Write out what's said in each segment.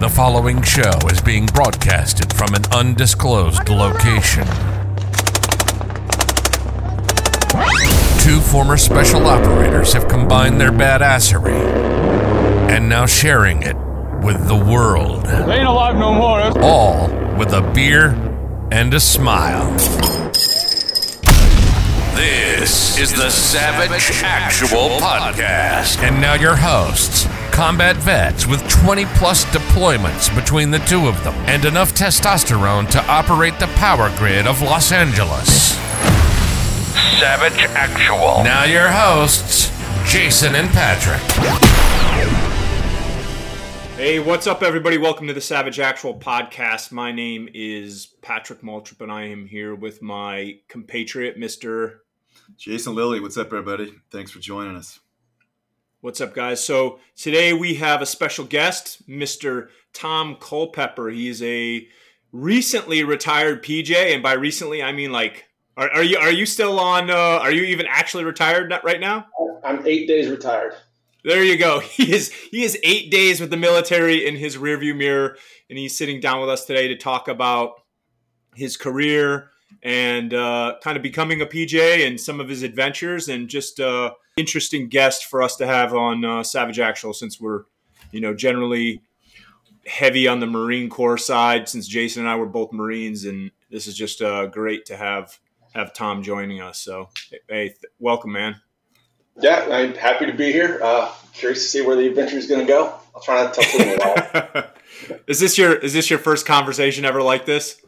The following show is being broadcasted from an undisclosed location. Two former special operators have combined their badassery and now sharing it with the world. They ain't alive no more. All with a beer and a smile. This is the Savage Actual Podcast. And now your hosts, combat vets with 20 plus deployments between the two of them and enough testosterone to operate the power grid of Los Angeles. Savage Actual. Now your hosts, Jason and Patrick. Hey, what's up, everybody? Welcome to the Savage Actual Podcast. My name is Patrick Maltrip, and I am here with my compatriot, Mr. Jason Lilly, what's up, everybody? Thanks for joining us. What's up, guys? So today we have a special guest, Mr. Tom Culpepper. He's a recently retired PJ, and by recently I mean like, are, are you are you still on? Uh, are you even actually retired right now? I'm eight days retired. There you go. He is he is eight days with the military in his rearview mirror, and he's sitting down with us today to talk about his career and uh, kind of becoming a PJ and some of his adventures, and just uh, interesting guest for us to have on uh, Savage Actual since we're you know generally heavy on the Marine Corps side since Jason and I were both Marines, and this is just uh, great to have have Tom joining us. So hey, th- welcome, man. Yeah, I'm happy to be here. Uh, curious to see where the adventure is going to go. I'll try not to tell too much is this your is this your first conversation ever like this?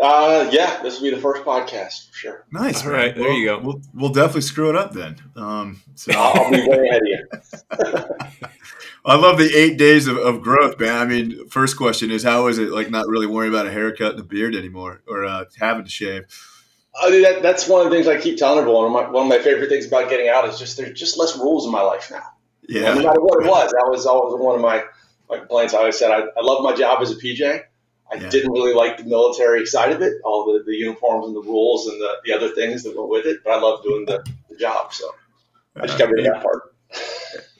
Uh, yeah, this will be the first podcast for sure. Nice. All man. right, there Well, you go. We'll, we'll definitely screw it up then. Um, so I'll, I'll be way ahead of you. I love the eight days of, of growth, man. I mean, first question is how is it like not really worrying about a haircut and a beard anymore, or uh, having to shave? I mean, that, that's one of the things I keep telling everyone. One of, my, one of my favorite things about getting out is just there's just less rules in my life now. Yeah, No matter what it was, that was always one of my, my complaints. I always said I, I love my job as a PJ. I Yeah. didn't really like the military side of it, all the, the uniforms and the rules and the, the other things that went with it, but I love doing the, the job. So I just got rid of that part.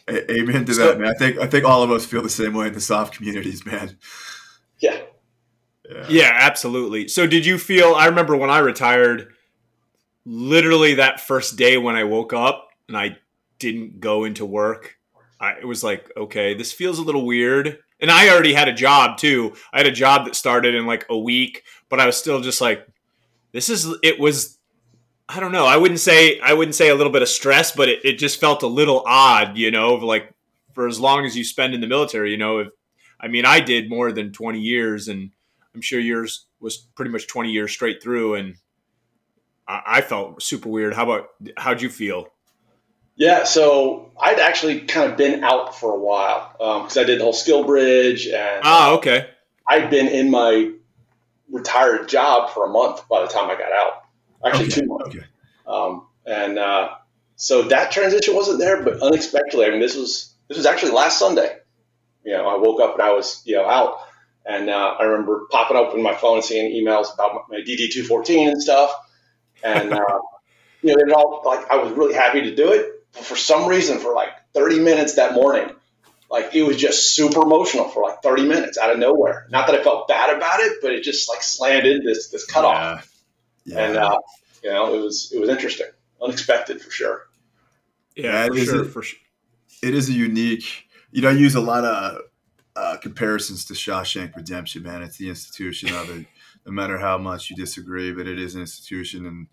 Amen to that, man. I think I think all of us feel the same way in the soft communities, man. Yeah. Yeah. Yeah, absolutely. So did you feel I remember when I retired literally that first day when I woke up and I didn't go into work, I it was like, okay, this feels a little weird. And I already had a job too. I had a job that started in like a week, but I was still just like this is it was I don't know. I wouldn't say I wouldn't say a little bit of stress, but it, it just felt a little odd, you know, like for as long as you spend in the military, you know, if I mean I did more than 20 years and I'm sure yours was pretty much 20 years straight through, and I, I felt super weird. How about how'd you feel? Yeah, so I'd actually kind of been out for a while because I did the whole skill bridge and Ah, okay. I'd been in my retired job for a month by the time I got out. Actually, Okay, two months. okay. Um, and uh, so that transition wasn't there, but unexpectedly, I mean, this was this was actually last Sunday. You know, I woke up and I was you know out, and uh, I remember popping open my phone and seeing emails about my DD two fourteen and stuff, and uh, you know, it all like I was really happy to do it. But for some reason, for like thirty minutes that morning, like it was just super emotional for like thirty minutes out of nowhere. Not that I felt bad about it, but it just like slammed in this this cutoff Yeah. Yeah. and uh, you know it was it was interesting, unexpected for sure. Yeah, Yeah, for sure. it- For sure. it is a unique. You know, I use a lot of uh, comparisons to Shawshank Redemption, man. It's the institution of it. No matter how much you disagree, but it is an institution, and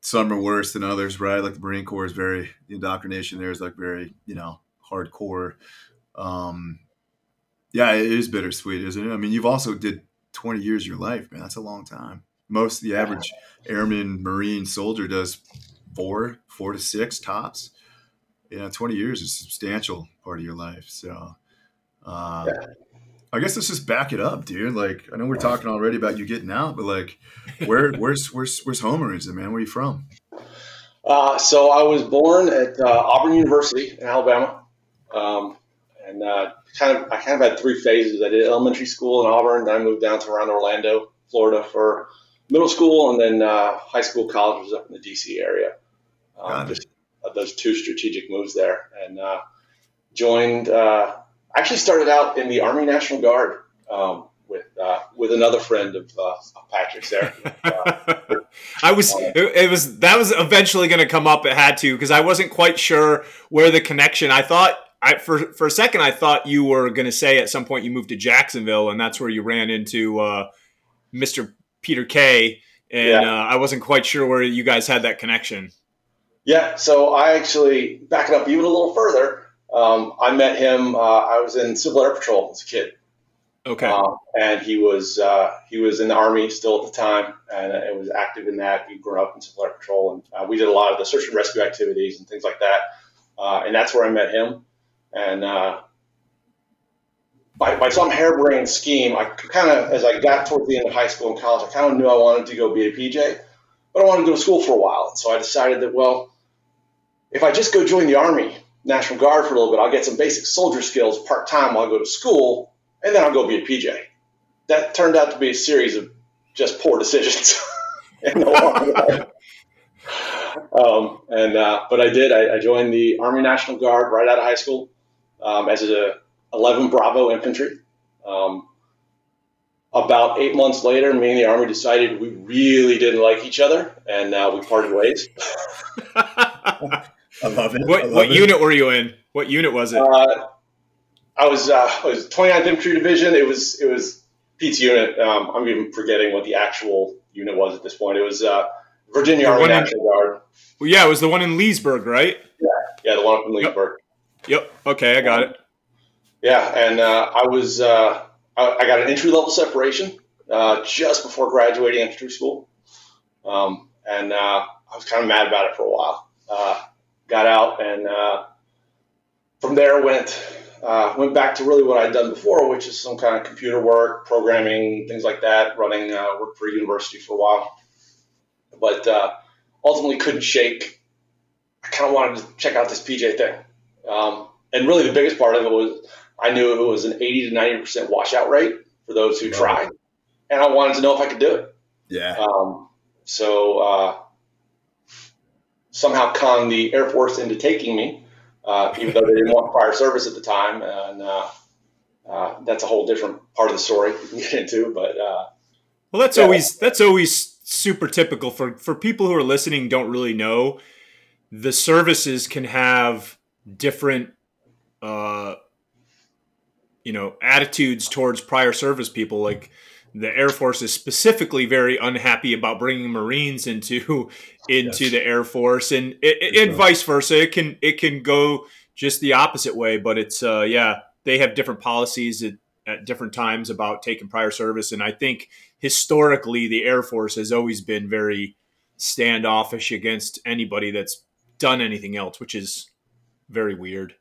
some are worse than others, right? Like the Marine Corps is very the indoctrination there is like very you know hardcore. Um, yeah, it is bittersweet, isn't it? I mean, you've also did twenty years of your life, man. That's a long time. Most the average airman, Marine, soldier does four, four to six tops you know, 20 years is a substantial part of your life. So, uh, I guess let's just back it up, dude. Like, I know we're talking already about you getting out, but like, where, where's, where's, where's Homer? Is it, man? Where are you from? Uh, so I was born at uh, Auburn University in Alabama, um, and uh, kind of I kind of had three phases. I did elementary school in Auburn, then I moved down to around Orlando, Florida for middle school, and then uh, high school, college was up in the DC area. Got Um, it. just uh, those two strategic moves there, and uh, joined. Uh, actually started out in the Army National Guard um, with uh, with another friend of, uh, of Patrick's there. Uh, I was it, it was that was eventually going to come up. It had to because I wasn't quite sure where the connection. I thought I for for a second I thought you were going to say at some point you moved to Jacksonville and that's where you ran into uh, Mr. Peter K. And Yeah. uh, I wasn't quite sure where you guys had that connection. Yeah, so I actually back it up even a little further. Um, I met him. Uh, I was in Civil Air Patrol as a kid, Okay. uh, and he was uh, he was in the Army still at the time, and uh, was active in that. He grew up in Civil Air Patrol, and uh, we did a lot of the search and rescue activities and things like that. Uh, and that's where I met him. And uh, by, by some harebrained scheme, I kind of, as I got towards the end of high school and college, I kind of knew I wanted to go be a PJ, but I wanted to go to school for a while. And so I decided that, well, if I just go join the Army, National Guard for a little bit, I'll get some basic soldier skills part time while I go to school, and then I'll go be a PJ. That turned out to be a series of just poor decisions. in the long um, and uh, but I did. I, I joined the Army National Guard right out of high school um, as a 11 Bravo infantry. Um, about eight months later, me and the Army decided we really didn't like each other, and uh, we parted ways. I love it. What love what it. unit were you in? What unit was it? Uh, I was uh, I was 29th Infantry Division. It was it was Pete's unit. Um, I'm even forgetting what the actual unit was at this point. It was uh, Virginia The Army one in- National Guard. Well, yeah, it was the one in Leesburg, right? Yeah, yeah, the one up in Yep. Leesburg. Yep. Okay, I got it. Yeah, and uh, I was uh, I, I got an entry level separation uh, just before graduating infantry school, um, and uh, I was kind of mad about it for a while. And uh, from there went uh, went back to really what I'd done before, which is some kind of computer work, programming, things like that. Running uh, worked for a university for a while, but uh, ultimately couldn't shake. I kind of wanted to check out this PJ thing, um, and really the biggest part of it was I knew it was an 80 to 90 percent washout rate for those who Right. try, and I wanted to know if I could do it. Yeah. Um, so uh, somehow conned the Air Force into taking me, uh, even though they didn't want prior service at the time, and uh, uh, that's a whole different part of the story we can get into. But uh, Well, that's Yeah. always that's always super typical for for people who are listening don't really know. The services can have different uh you know, attitudes towards prior service people like the Air Force is specifically very unhappy about bringing Marines into into Yes. the Air Force, and it, it- and Sure. vice versa. It can it can go just the opposite way, but it's uh, yeah, they have different policies at, at different times about taking prior service, and I think historically the Air Force has always been very standoffish against anybody that's done anything else, which is very weird.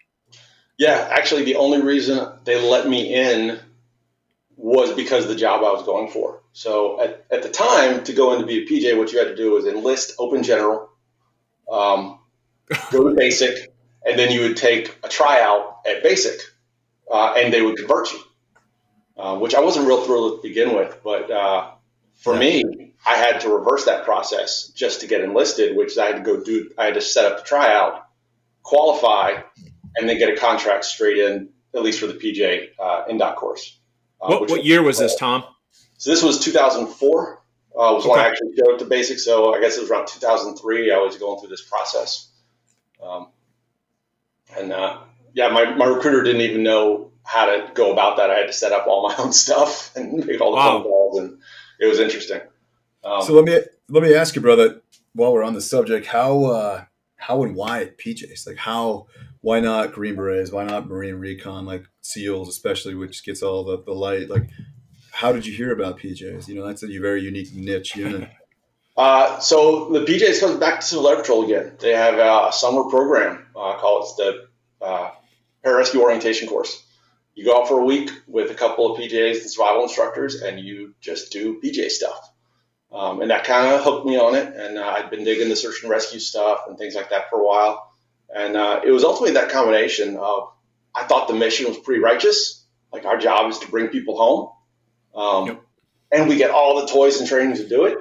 yeah, actually, the only reason they let me in was because of the job I was going for. So at, at the time, to go into be a PJ, what you had to do was enlist open general, um, go to basic, and then you would take a tryout at basic, uh, and they would convert you, uh, which I wasn't real thrilled to begin with. But uh, for Yeah. me, I had to reverse that process just to get enlisted, which I had to go do. I had to set up the tryout, qualify, and then get a contract straight in, at least for the PJ uh, Indoc course. Uh, What what was- year was this, Tom? so this was 2004. Uh, was when I actually showed up to basic. So I guess it was around 2003. I was going through this process, um, and uh, yeah, my, my recruiter didn't even know how to go about that. I had to set up all my own stuff and make all the Wow. phone calls, and it was interesting. Um, So let me let me ask you, brother, while we're on the subject, how uh, how and why at PJs? Like how why not Green Berets? Why not Marine Recon? Like SEALs, especially, which gets all the, the light. Like how did you hear about PJs? You know, that's a very unique niche unit. Uh, so the PJs comes back to Air Patrol again. They have a summer program uh, called the uh, Pararescue Orientation Course. You go out for a week with a couple of PJs and survival instructors, and you just do PJ stuff. Um, and that kind of hooked me on it. And uh, I'd been digging the search and rescue stuff and things like that for a while. And uh, it was ultimately that combination of I thought the mission was pretty righteous. Like our job is to bring people home, um, Yep. and we get all the toys and training to do it.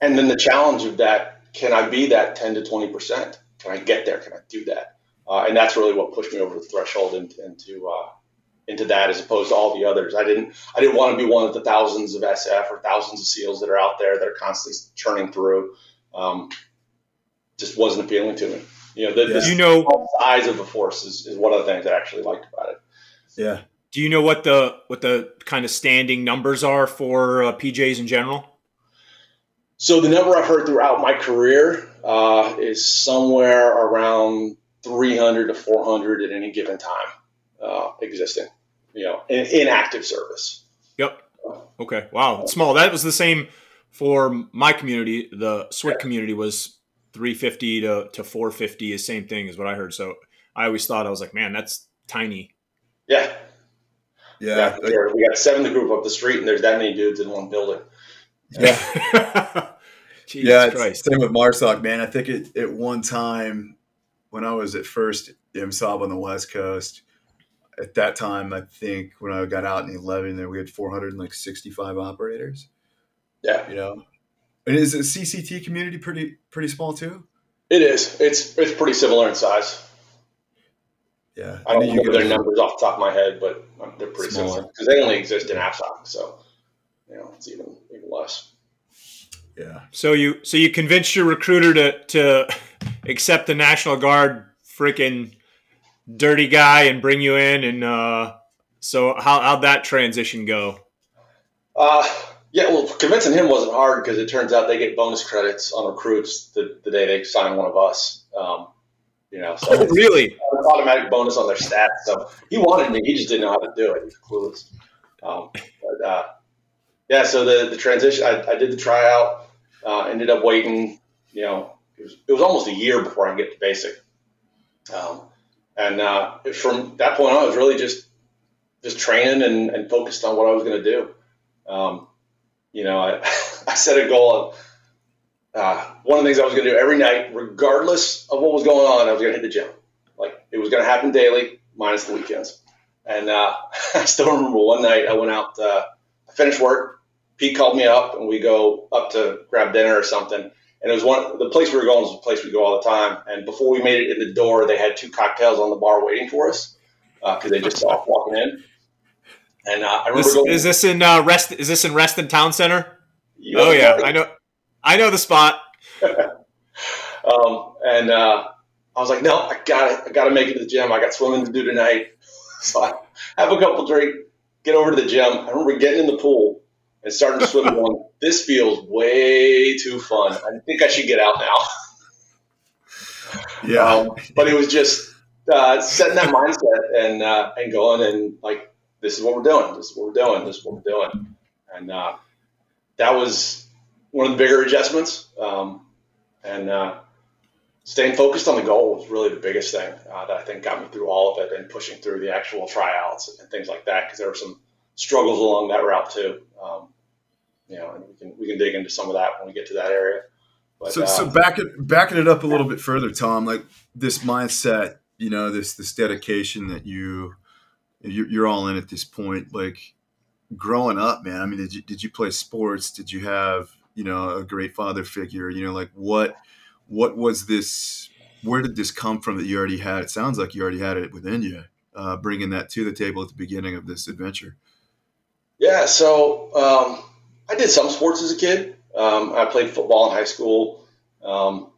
And then the challenge of that, can I be that 10 to 20%? Can I get there? Can I do that? Uh, and that's really what pushed me over the threshold into, into uh, into that as opposed to all the others. I didn't I didn't want to be one of the thousands of SF or thousands of SEALs that are out there that are constantly churning through. Um, just wasn't appealing to me. You know, the, the you know size of the force is, is one of the things I actually liked about it. Yeah. Do you know what the what the kind of standing numbers are for uh, PJs in general? So the number I've heard throughout my career uh, is somewhere around 300 to 400 at any given time uh, existing, you know, in, in, active service. Yep. Okay. Wow. Small. That was the same for my community. The SWCC yeah. community was 350 to, to 450 is same thing as what I heard. So I always thought I was like, man, that's tiny. Yeah. Yeah. yeah. We got seven to group up the street and there's that many dudes in one building. Yeah. yeah, same with MARSOC, man. I think it, at one time when I was at first MSOB on the West Coast, at that time, I think when I got out in 11 there, we had 465 operators. Yeah. You know, and is the CCT community pretty, pretty small too? It is. It's, it's pretty similar in size. Yeah. I don't know their numbers off the top of my head, but they're pretty similar because they only exist in AFSOC. So, you know, it's even, even less. Yeah. So you so you convinced your recruiter to to accept the National Guard freaking dirty guy and bring you in and uh so how how'd that transition go? Uh yeah, well, convincing him wasn't hard because it turns out they get bonus credits on recruits the, the day they sign one of us. Um, you know, so oh, really automatic bonus on their stats. So he wanted me, he just didn't know how to do it. He was clueless. Um, but uh, yeah, so the the transition, I, I did the tryout. Uh, ended up waiting, you know, it was, it was almost a year before I get to basic. Um, and uh, from that point on, I was really just just training and, and focused on what I was going to do. Um, you know, I, I set a goal of uh, one of the things I was going to do every night, regardless of what was going on, I was going to hit the gym. Like it was going to happen daily, minus the weekends. And uh, I still remember one night I went out, uh, I finished work, Pete called me up and we go up to grab dinner or something. And it was one the place we were going was a place we go all the time. And before we made it in the door, they had two cocktails on the bar waiting for us because uh, they just saw us walking in. And uh, I remember this, going, is this in uh, Rest? Is this in Reston Town Center? oh yeah, I know. I know the spot. um, and uh, I was like, no, I got it. I got to make it to the gym. I got swimming to do tonight. So I have a couple drink, get over to the gym. I remember getting in the pool and starting to swim going, this feels way too fun. I think I should get out now. Yeah. Um, but it was just uh, setting that mindset and uh, and going and like, this is what we're doing. This is what we're doing. This is what we're doing. And uh, that was one of the bigger adjustments. Um, and uh, staying focused on the goal was really the biggest thing uh, that I think got me through all of it and pushing through the actual tryouts and things like that because there were some struggles along that route too. Um, you know, and we can we can dig into some of that when we get to that area. But, so, uh, so back it, backing it up a little bit further, Tom, like this mindset, you know, this this dedication that you you're all in at this point. Like growing up, man. I mean, did you did you play sports? Did you have you know a great father figure? You know, like what what was this? Where did this come from that you already had? It sounds like you already had it within you, uh, bringing that to the table at the beginning of this adventure. Yeah, so um, I did some sports as a kid. Um, I played football in high school. Um,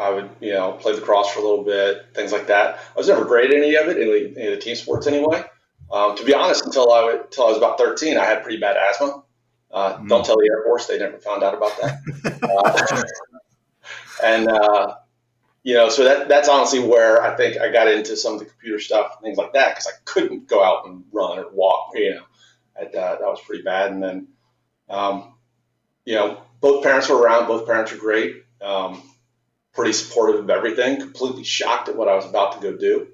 I would, you know, play lacrosse for a little bit, things like that. I was never great at any of it, any, any of the team sports anyway. Um, to be honest, until I, until I was about 13, I had pretty bad asthma. Uh, mm. Don't tell the Air Force; they never found out about that. uh, and uh, you know, so that that's honestly where I think I got into some of the computer stuff, things like that, because I couldn't go out and run or walk. You know, and, uh, that was pretty bad. And then, um, you know, both parents were around. Both parents were great. Um, pretty supportive of everything. Completely shocked at what I was about to go do.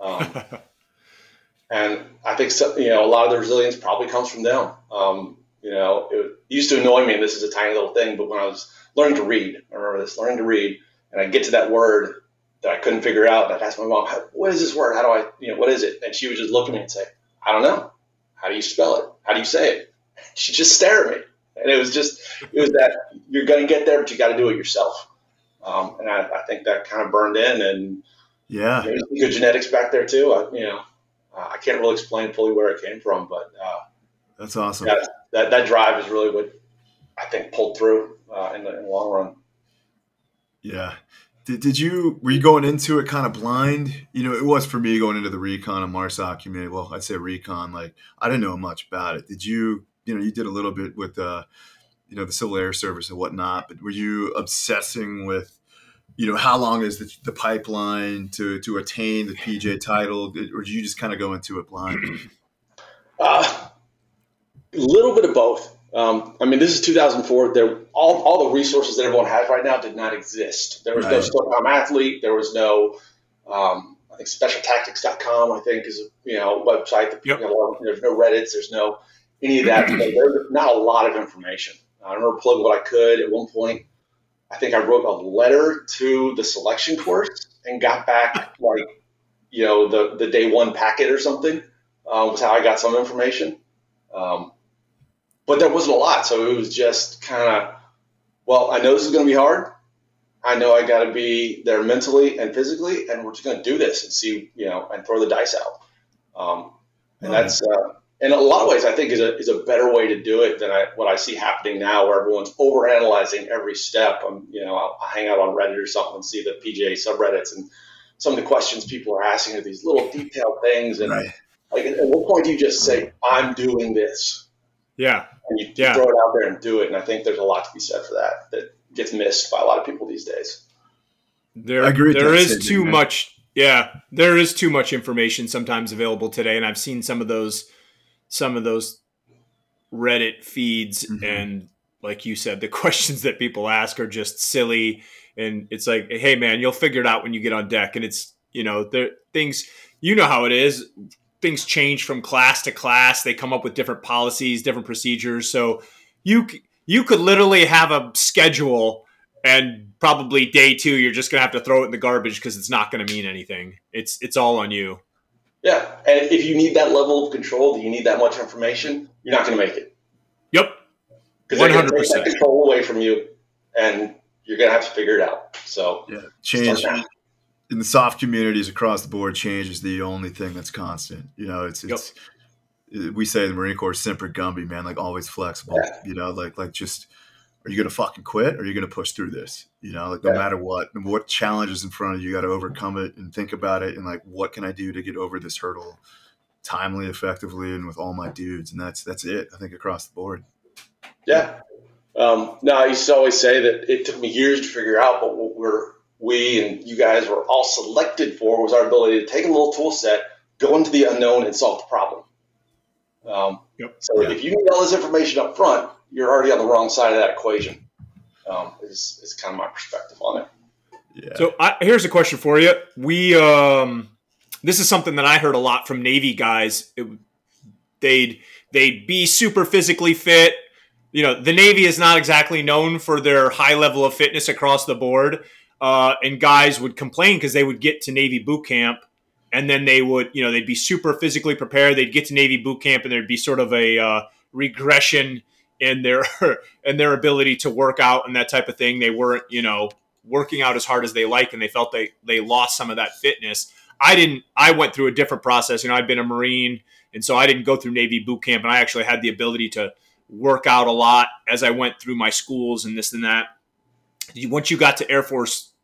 Um, and I think so, you know a lot of the resilience probably comes from them. Um, you know, it used to annoy me, and this is a tiny little thing, but when I was learning to read, I remember this, learning to read, and I get to that word that I couldn't figure out, and I'd ask my mom, "What is this word? How do I, you know, what is it?" And she would just look at me and say, "I don't know." How do you spell it? How do you say it? She just stared at me. And it was just, it was that you're going to get there, but you got to do it yourself. Um, and I, I, think that kind of burned in and yeah, good genetics back there too. I, you know, I can't really explain fully where it came from, but uh, that's awesome. Yeah, that that drive is really what I think pulled through uh, in, the, in the long run. Yeah. Did, did you were you going into it kind of blind? You know, it was for me going into the recon and MARSOC community. Well, I'd say recon. Like I didn't know much about it. Did you? You know, you did a little bit with uh, you know, the Civil Air Service and whatnot. But were you obsessing with, you know, how long is the, the pipeline to to attain the PJ title, or do you just kind of go into it blind? Uh, a little bit of both. Um, I mean, this is 2004. There, all, all the resources that everyone has right now did not exist. There was right. no SOCOM athlete. There was no, um, I think specialtactics.com, I think is, a you know, website. That, yep. you know, there's no Reddits. There's no any of that. there's not a lot of information. I remember plugging what I could at one point. I think I wrote a letter to the selection course and got back like, you know, the, the day one packet or something uh, was how I got some information. Um, but there wasn't a lot. So it was just kind of, well, I know this is going to be hard. I know I got to be there mentally and physically, and we're just going to do this and see, you know, and throw the dice out. Um, and that's, uh, in a lot of ways, I think is a, is a better way to do it than I, what I see happening now, where everyone's overanalyzing every step. I'm, you know, I'll, I'll hang out on Reddit or something and see the PJ subreddits and some of the questions people are asking are these little detailed things. And right. like, at what point do you just say, "I'm doing this"? Yeah. And you, yeah. throw it out there and do it. And I think there's a lot to be said for that that gets missed by a lot of people these days. There, I agree. there is too much. Yeah, there is too much information sometimes available today, and I've seen some of those, some of those Reddit feeds, mm-hmm. and like you said, the questions that people ask are just silly, and it's like, hey man, you'll figure it out when you get on deck, and it's you know, there things you know how it is things change from class to class. They come up with different policies, different procedures. So you you could literally have a schedule and probably day two you're just to have to throw it in the garbage because it's not to mean anything. It's it's all on you. Yeah, and if you need that level of control, do you need that much information? You're not going to make it. Yep. Because they're going to take that control away from you, and you're going to have to figure it out. So yeah, change in the soft communities across the board, change is the only thing that's constant. You know, it's it's yep. we say in the Marine Corps, semper gumby, man, like always flexible. Yeah. You know, like like just are you gonna fucking quit or are you gonna push through this? You know, like no yeah. matter what, what challenge is in front of you, you got to overcome it and think about it and like what can I do to get over this hurdle timely, effectively, and with all my dudes, and that's that's it. I think across the board. Yeah. Um, no, I used to always say that it took me years to figure out, but what we're we and you guys were all selected for was our ability to take a little tool set, go into the unknown, and solve the problem. Um, yep. So yeah. if you need all this information up front, you're already on the wrong side of that equation. Um, is is kind of my perspective on it. Yeah. So I, here's a question for you. We um, this is something that I heard a lot from Navy guys. It, they'd they'd be super physically fit. You know, the Navy is not exactly known for their high level of fitness across the board uh, and guys would complain because they would get to Navy boot camp and then they would, you know, they'd be super physically prepared. They'd get to Navy boot camp and there'd be sort of a uh, regression in their in their ability to work out and that type of thing. They weren't, you know, working out as hard as they like, and they felt they they lost some of that fitness. I didn't. I went through a different process. You know, I've been a Marine, and so I didn't go through Navy boot camp, and I actually had the ability to work out a lot as I went through my schools and this and that. Once you got to Air Force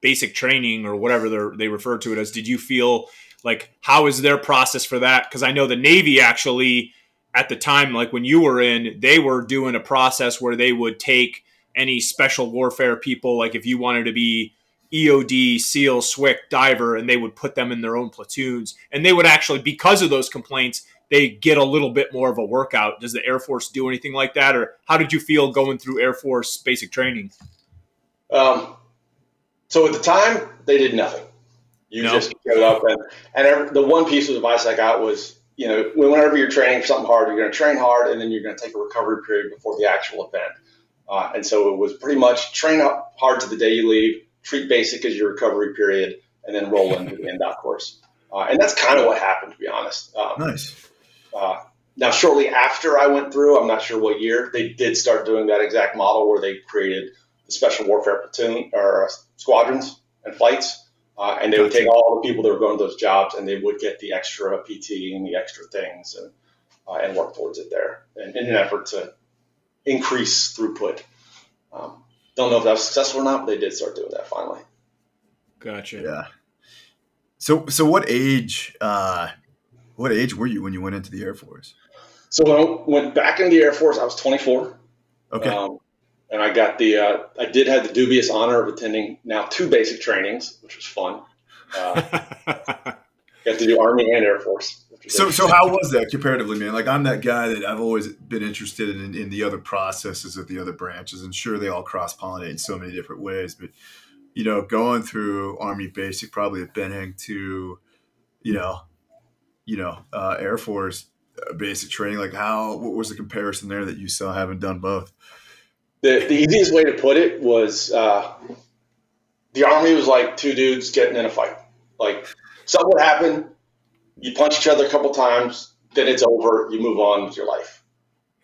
basic training or whatever they refer to it as did you feel like how is their process for that because i know the navy actually at the time like when you were in they were doing a process where they would take any special warfare people like if you wanted to be eod seal SWCC diver and they would put them in their own platoons and they would actually because of those complaints they get a little bit more of a workout does the air force do anything like that or how did you feel going through air force basic training um, so at the time, they did nothing. You no. just showed up, and and every, the one piece of advice I got was, you know, whenever you're training for something hard, you're going to train hard, and then you're going to take a recovery period before the actual event. Uh, and so it was pretty much train up hard to the day you leave, treat basic as your recovery period, and then roll into the Indoc course. Uh, and that's kind of what happened, to be honest. Um, nice. Uh, now, shortly after I went through, I'm not sure what year, they did start doing that exact model where they created the special warfare platoon or uh, squadrons and flights. Uh, and they would take all the people that were going to those jobs and they would get the extra PT and the extra things and, uh, and work towards it there in, in, an effort to increase throughput. Um, don't know if that was successful or not, but they did start doing that finally. Gotcha. Yeah. So, so what age, uh, what age were you when you went into the Air Force? So when I went back into the Air Force, I was 24. Okay. Um, and I got the, uh, I did have the dubious honor of attending now two basic trainings, which was fun. Uh, got to do Army and Air Force. So, so how was that comparatively, man? Like, I'm that guy that I've always been interested in, in the other processes of the other branches, and sure, they all cross pollinate in so many different ways. But you know, going through Army Basic, probably at Benning, to you know, you know, uh, Air Force uh, basic training, like how what was the comparison there that you saw having done both? The the easiest way to put it was uh, the Army was like two dudes getting in a fight. Like something would happen, you punch each other a couple times, then it's over. You move on with your life.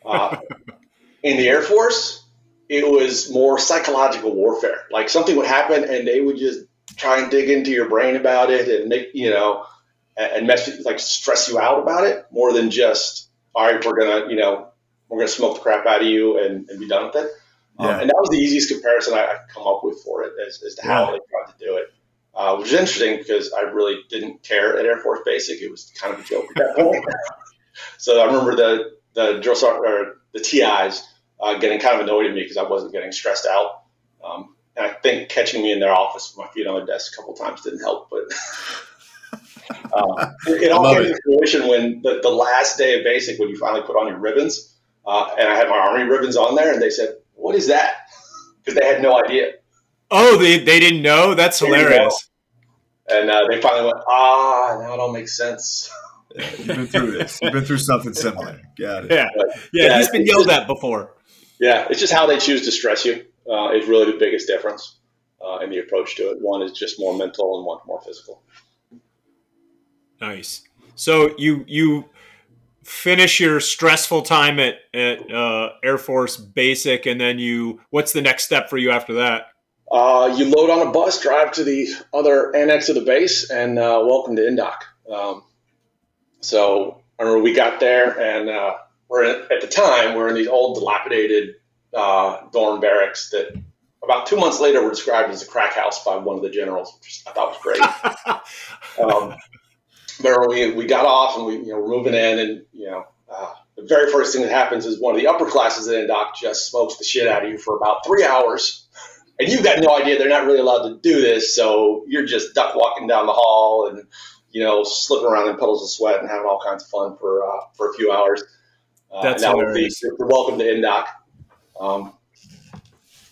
Uh, in the Air Force, it was more psychological warfare. Like something would happen, and they would just try and dig into your brain about it and make you know and mess like stress you out about it more than just all right, we're gonna you know we're gonna smoke the crap out of you and, and be done with it. Um, yeah. Um, and that was the easiest comparison I, I come up with for it as, as to how yeah. they tried to do it uh, which is interesting because I really didn't care at Air Force Basic. It was kind of a joke at that point. so I remember the the drill sergeant or the TIs uh, getting kind of annoyed at me because I wasn't getting stressed out. Um, and I think catching me in their office with my feet on the desk a couple times didn't help, but. Um, it, it all came to fruition when the, the last day of basic, when you finally put on your ribbons, uh, and I had my army ribbons on there, and they said, "What is that?" Because they had no idea. Oh, they, they didn't know? That's hilarious. And uh, they finally went, ah, now it all makes sense. Yeah, you've been through this. You've been through something similar. Got it. Yeah, but, yeah, yeah, he's been yelled at before. Yeah, it's just how they choose to stress you uh, is really the biggest difference uh, in the approach to it. One is just more mental, and one more physical. Nice. So you you finish your stressful time at at uh, Air Force Basic, and then you what's the next step for you after that? Uh, you load on a bus, drive to the other annex of the base, and uh, welcome to Indoc. Um, so I remember we got there, and uh, we're in, at the time we're in these old, dilapidated uh, dorm barracks that about two months later were described as a crack house by one of the generals, which I thought was great. um, but we, we got off and we you know we're moving in, and you know uh, the very first thing that happens is one of the upper classes in Indoc just smokes the shit out of you for about three hours. And you've got no idea. They're not really allowed to do this, so you're just duck walking down the hall and you know slipping around in puddles of sweat and having all kinds of fun for uh, for a few hours. Uh, That's that would be you're welcome to Indoc. Um,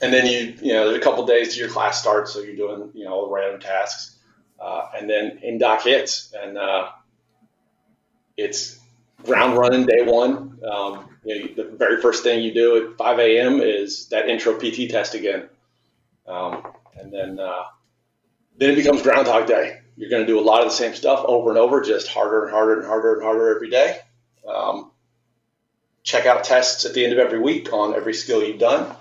and then you you know there's a couple days to your class starts, so you're doing you know all the random tasks, uh, and then Indoc hits, and uh, it's ground running day one. Um, you know, the very first thing you do at 5 a.m. is that intro PT test again. Um, and then uh, then it becomes Groundhog Day. You're going to do a lot of the same stuff over and over, just harder and harder and harder and harder every day. Um, check out tests at the end of every week on every skill you've done,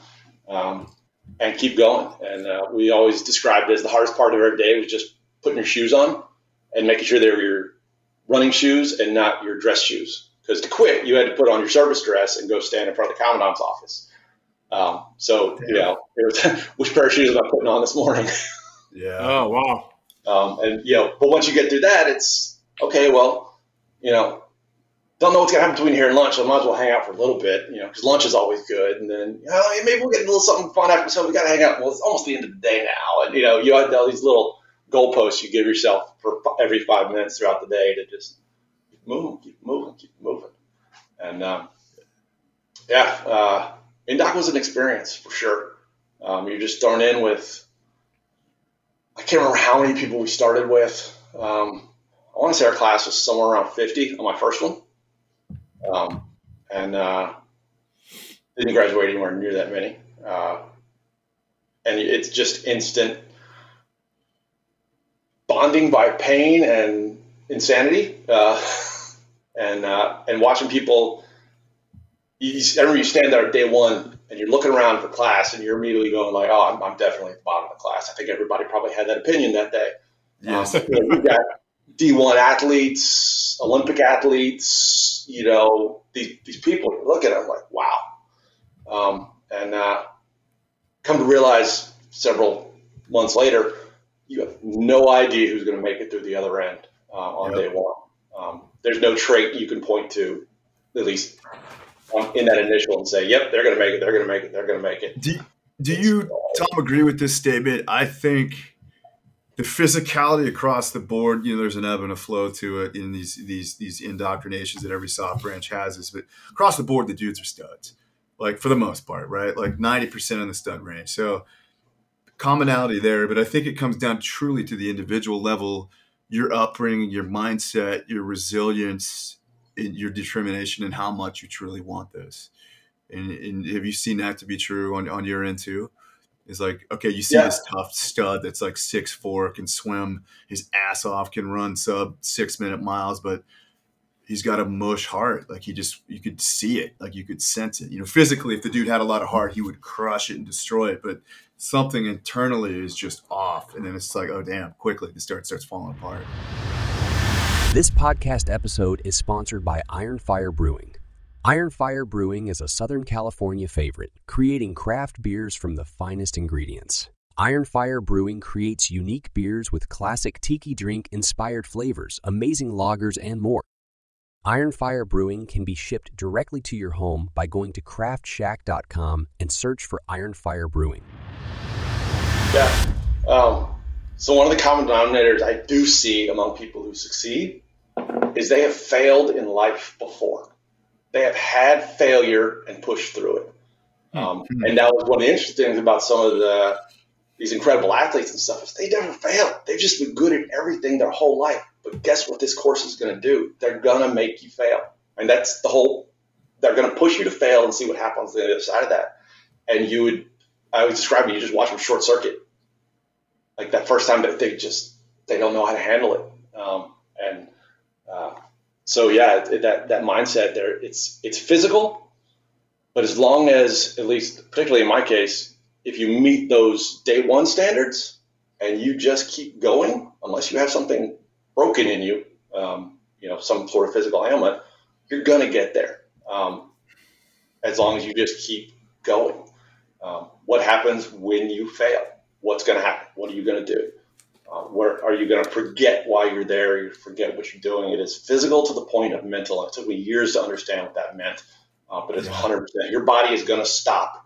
um, and keep going. And uh, we always described it as the hardest part of every day was just putting your shoes on and making sure they were your running shoes and not your dress shoes. Because to quit, you had to put on your service dress and go stand in front of the commandant's office. Um, so Damn. you know, it was which pair of shoes am I putting on this morning? yeah. Oh wow. Um, and you know, but once you get through that, it's okay. Well, you know, don't know what's gonna happen between here and lunch. So I might as well hang out for a little bit, you know, because lunch is always good. And then, you know, maybe we'll get a little something fun after. So we got to hang out. Well, it's almost the end of the day now, and you know, you have all these little goalposts you give yourself for every five minutes throughout the day to just keep moving, keep moving, keep moving. And um, yeah, uh, Indoc was an experience for sure. Um, you're just thrown in with, I can't remember how many people we started with. Um, I want to say our class was somewhere around 50 on my first one. Um, and uh, didn't graduate anywhere near that many. Uh, and it's just instant bonding by pain and insanity. Uh, and, uh, and watching people you, I remember you stand there at day one and you're looking around for class and you're immediately going like, oh, I'm, I'm definitely at the bottom of the class. I think everybody probably had that opinion that day. Yes. Um, you know, we've got D1 athletes, Olympic athletes, you know, these, these people, you look at them like, wow. Um, and uh, come to realize several months later, you have no idea who's going to make it through the other end uh, on Yep. day one. Um, there's no trait you can point to, at least um, in that initial, and say, yep, they're going to make it, they're going to make it, they're going to make it. Do, do you, Tom, agree with this statement? I think the physicality across the board, you know, there's an ebb and a flow to it in these these these indoctrinations that every soft branch has. Is but across the board, the dudes are studs, like for the most part, right? Like ninety percent in the stud range. So commonality there, but I think it comes down truly to the individual level, your upbringing, your mindset, your resilience, and your determination, and how much you truly want this. And, and have you seen that to be true on, on your end too? Is like, okay, you see Yeah. this tough stud that's like six four, can swim his ass off, can run sub six minute miles, but he's got a mush heart. Like he just, you could see it, like you could sense it. You know, physically, if the dude had a lot of heart, he would crush it and destroy it. But something internally is just off, and then it's like, oh damn, quickly the start starts falling apart. This podcast episode is sponsored by Iron Fire Brewing. Iron Fire Brewing is a Southern California favorite, creating craft beers from the finest ingredients. Iron Fire Brewing creates unique beers with classic tiki drink inspired flavors, amazing lagers, and more. Iron Fire Brewing can be shipped directly to your home by going to craftshack.com and search for Iron Fire Brewing. Yeah. Um, so one of the common denominators I do see among people who succeed is they have failed in life before. They have had failure and pushed through it. Um, and that was one of the interesting things about some of the these incredible athletes and stuff is they never failed. They've just been good at everything their whole life. But guess what this course is going to do? They're going to make you fail. And that's the whole, they're going to push you to fail and see what happens on the other side of that. And you would, I was describing, you just watch them short circuit. Like that first time that they just, they don't know how to handle it. Um, and uh, so, yeah, that, that mindset there, it's, it's physical, but as long as, at least, particularly in my case, if you meet those day one standards and you just keep going, unless you have something broken in you, um, you know, some sort of physical ailment, you're going to get there. Um, as long as you just keep going. Um, what happens when you fail? What's going to happen? What are you going to do? Uh, where are you going to forget why you're there? You forget what you're doing. It is physical to the point of mental. It took me years to understand what that meant, uh, but it's 100%. Your body is going to stop,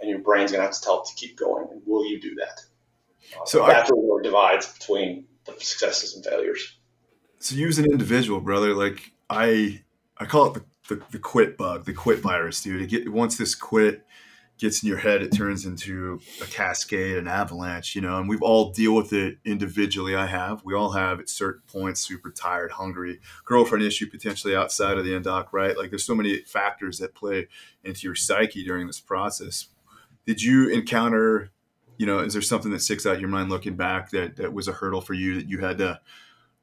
and your brain's going to have to tell it to keep going. And will you do that? Uh, So I- that's where it divides between successes and failures. So you as an individual, brother, like I, I call it the, the, the quit bug, the quit virus, dude. It get, once this quit gets in your head, it turns into a cascade, an avalanche, you know. And we've all deal with it individually. I have. We all have at certain points, super tired, hungry, girlfriend issue potentially outside of the Indoc, right? Like there's so many factors that play into your psyche during this process. Did you encounter? You know, is there something that sticks out in your mind looking back that, that was a hurdle for you that you had to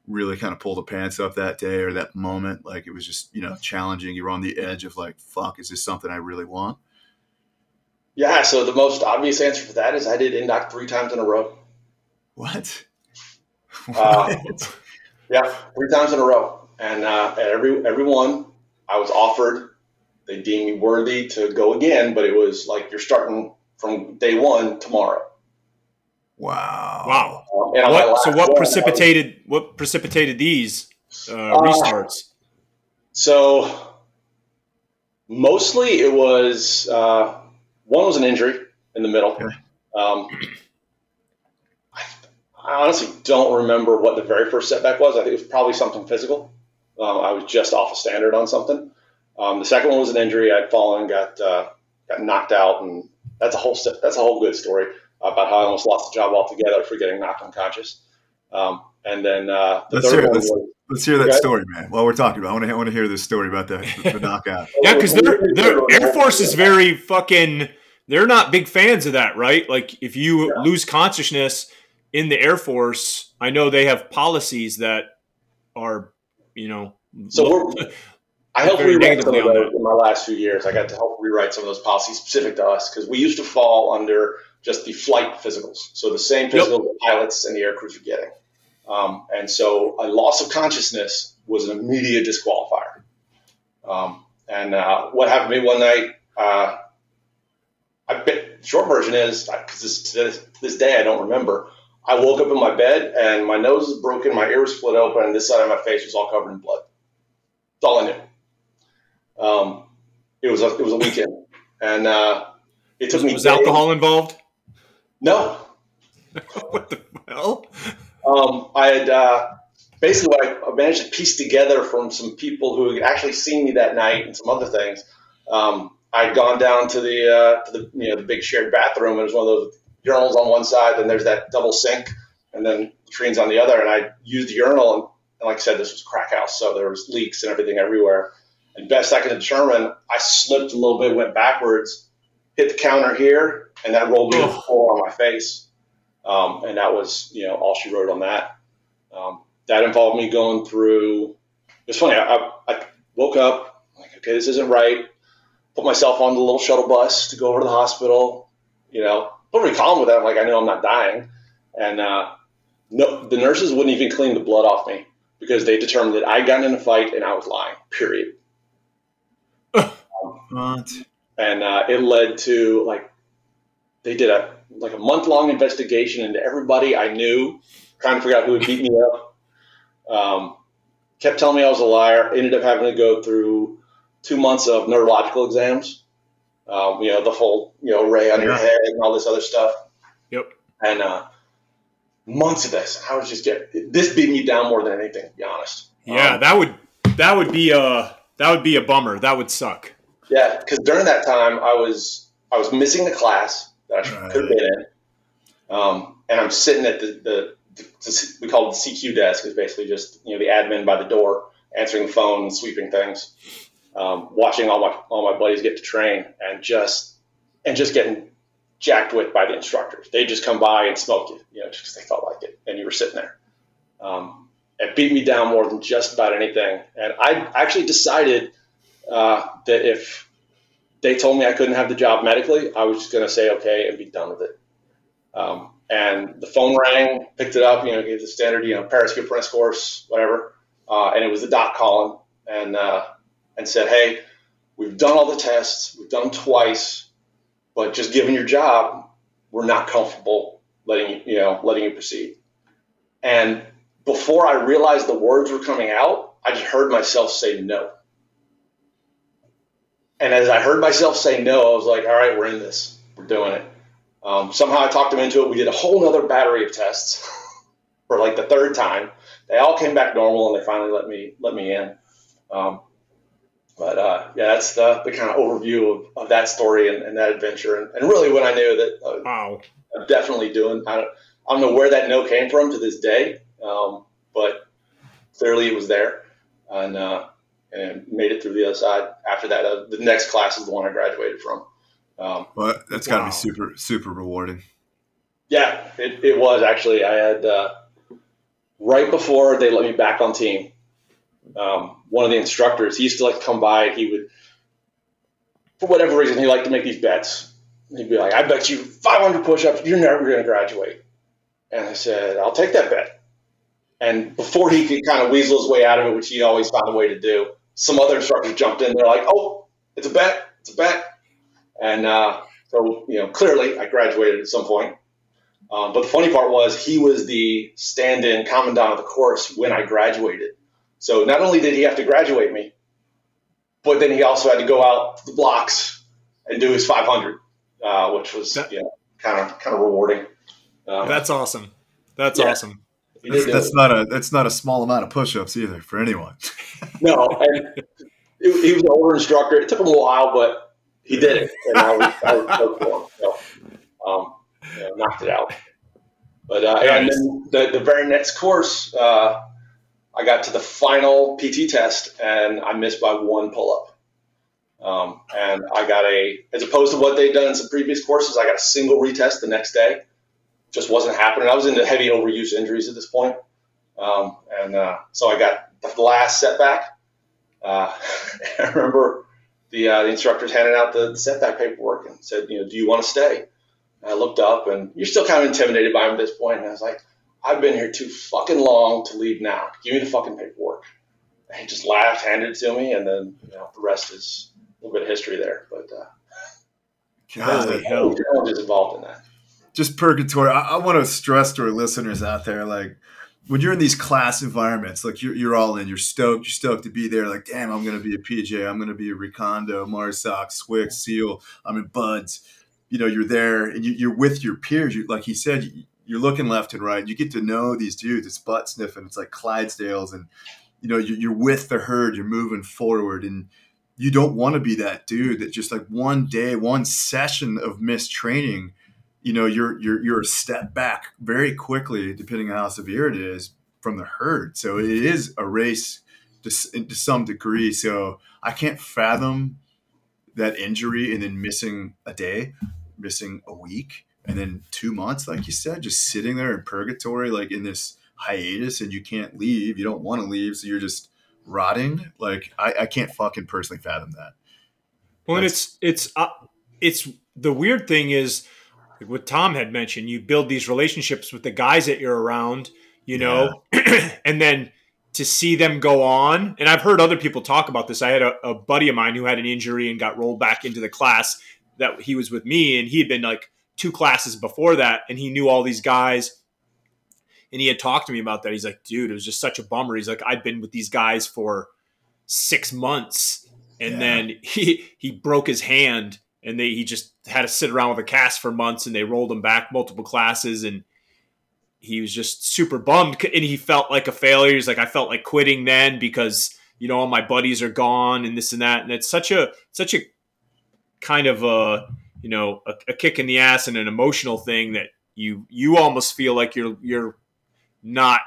really kind of pull the pants up that day or that moment? Like it was just you know challenging. You were on the edge of like fuck is this something i really want? Yeah, so the most obvious answer for that is I did Indoc three times in a row. what? Uh, Yeah, three times in a row, and uh, at every every one, I was offered. They deemed me worthy to go again, but it was like you're starting from day one tomorrow. wow Wow. Um, and on my What, so what one, precipitated what precipitated these uh, Uh, restarts? So mostly it was uh, one was an injury in the middle. Okay. Um, I, I honestly don't remember what the very first setback was. I think it was probably something physical. Um, I was just off a standard on something. Um, the second one was an injury. I'd fallen, got uh, got knocked out, and that's a whole st- that's a whole good story about how I almost lost the job altogether for getting knocked unconscious. Um, and then uh, the Let's third hear one Let's- was let's hear that Okay. story man while we're talking about it, i want to I want to hear this story about the, the, the knockout Yeah, because they're, they're Air Force is very fucking. They're not big fans of that, right? Like if you Yeah. lose consciousness in the Air Force, I know they have policies that are, you know. So look- we're- I helped rewrite some of those in my last few years. I got to help rewrite some of those policies specific to us because we used to fall under just the flight physicals. So the same Yep. physicals the pilots and the air crews are getting. Um, and so a loss of consciousness was an immediate disqualifier. Um, and uh, what happened to me one night, uh, I bet, short version is, because this, to this, this day I don't remember, I woke up in my bed and my nose was broken, my ear was split open, and this side of my face was all covered in blood. That's all I knew. Um, it was a, it was a weekend, and uh, it took Was, me. was days- alcohol involved? No, what the hell? um, I had uh, basically what I managed to piece together from some people who had actually seen me that night and some other things. Um, I'd gone down to the uh, to the you know the big shared bathroom. and It was one of those urinals on one side, and there's that double sink, and then latrines on the other. And I used the urinal, and, and like I said, this was crack house, so there was leaks and everything everywhere. And best I can determine, I slipped a little bit, went backwards, hit the counter here, and that rolled me the on my face. Um, and that was, you know, all she wrote on that. Um, that involved me going through. It's funny. I, I, woke up like, okay, this isn't right. Put myself on the little shuttle bus to go over to the hospital. You know, totally calm with that. I'm like, I know I'm not dying, and uh, no, the nurses wouldn't even clean the blood off me because they determined that I got in a fight and I was lying. Period. And uh, it led to like they did a like a month long investigation into everybody I knew, trying to figure out who had beat me up. Um, kept telling me I was a liar. Ended up having to go through two months of neurological exams. Um, you know the whole you know ray on your head and all this other stuff. Yep. And uh, months of this, I was just getting this beat me down more than anything. To be honest. Yeah, Um, that would that would be a that would be a bummer. That would suck. Yeah, because during that time I was I was missing the class that I Right. could have been in, um, and I'm sitting at the, the, the we call it the CQ desk is basically just you know the admin by the door answering the phone and sweeping things, um, watching all my all my buddies get to train and just and just getting jacked with by the instructors. They just come by and smoke you, you know, just because they felt like it, and you were sitting there. Um, it beat me down more than just about anything, and I actually decided uh, that if they told me I couldn't have the job medically, I was just going to say okay and be done with it. Um, and the phone rang, picked it up, you know, gave the standard, you know, Paris Press course, whatever, uh, and it was the doc calling and uh, and said, hey, we've done all the tests, we've done them twice, but just given your job, we're not comfortable letting you, you know, letting you proceed. And before I realized the words were coming out, I just heard myself say no. And as I heard myself say no, I was like, all right, we're in this. We're doing it. Um, somehow I talked them into it. We did a whole other battery of tests for like the third time. They all came back normal, and they finally let me let me in. Um, but uh, yeah, that's the, the kind of overview of, of that story and, and that adventure, and, and really when I knew that uh, Wow. I'm definitely doing. I don't, I don't know where that no came from to this day, um, but clearly it was there, and uh, and made it through the other side. After that, uh, the next class is the one I graduated from. Um, But that's got to Wow. be super super rewarding. yeah, it, it was actually. I had uh, right before they let me back on team. Um, one of the instructors, he used to like to come by. He would, for whatever reason, he liked to make these bets. He'd be like, "I bet you 500 push-ups, you're never going to graduate." And I said, "I'll take that bet." And before he could kind of weasel his way out of it, which he always found a way to do, some other instructors jumped in. They're like, "Oh, it's a bet. It's a bet." And uh, so, you know, clearly I graduated at some point. Um, but the funny part was he was the stand-in commandant of the course when I graduated. So not only did he have to graduate me, but then he also had to go out the blocks and do his 500, uh, which was That- you know kind of kind of rewarding. Um, That's awesome. That's Yeah. awesome. He That's, that's not a that's not a small amount of push-ups either for anyone. no, and it, he was an older instructor. It took him a while, but he did it, and I was, I was for him. So, um, you know, knocked it out. But uh, and then the, the very next course, uh, I got to the final PT test, and I missed by one pull-up. Um, and I got a, as opposed to what they'd done in some previous courses, I got a single retest the next day. Just wasn't happening. I was into heavy overuse injuries at this point. Um, and uh, so I got the last setback. Uh, I remember the, uh, the instructors handing out the, the setback paperwork and said, you know, do you want to stay? And I looked up, and you're still kind of intimidated by him at this point. And I was like, I've been here too fucking long to leave now. Give me the fucking paperwork. And he just laughed, handed it to me, and then you know the rest is a little bit of history there. But uh, God, hell. challenges involved in that. Just purgatory. I, I want to stress to our listeners out there, like when you're in these class environments, like you're, you're all in, you're stoked, you're stoked to be there. Like, damn, I'm going to be a PJ, I'm going to be a Recondo, Marsoc, SWCC, Seal, I'm in BUD/S. You know, you're there and you, you're with your peers. You, like he said, you, you're looking left and right. You get to know these dudes. It's butt sniffing. It's like Clydesdales, and you know, you're, you're with the herd. You're moving forward, and you don't want to be that dude that just like one day, one session of missed training you know you're you're you're a step back very quickly depending on how severe it is from the herd. So it is a race to, to some degree. So i can't fathom that injury and then missing a day missing a week and then two months like you said just sitting there in purgatory like in this hiatus and you can't leave. You don't want to leave so you're just rotting. Like i, I can't fucking personally fathom that. Well, and it's it's uh, it's the weird thing is like what Tom had mentioned. You build these relationships with the guys that you're around, you know, and then to see them go on. And I've heard other people talk about this. I had a, a buddy of mine who had an injury and got rolled back into the class that he was with me, and he had been like two classes before that, and he knew all these guys. And he had talked to me about that. He's like, dude, it was just such a bummer. He's like, I'd been with these guys for six months and Yeah. then he he broke his hand and they he just had to sit around with a cast for months and they rolled him back multiple classes and he was just super bummed and he felt like a failure. He's like i felt like quitting then because you know all my buddies are gone and this and that and it's such a such a kind of a you know a, a kick in the ass and an emotional thing that you you almost feel like you're you're not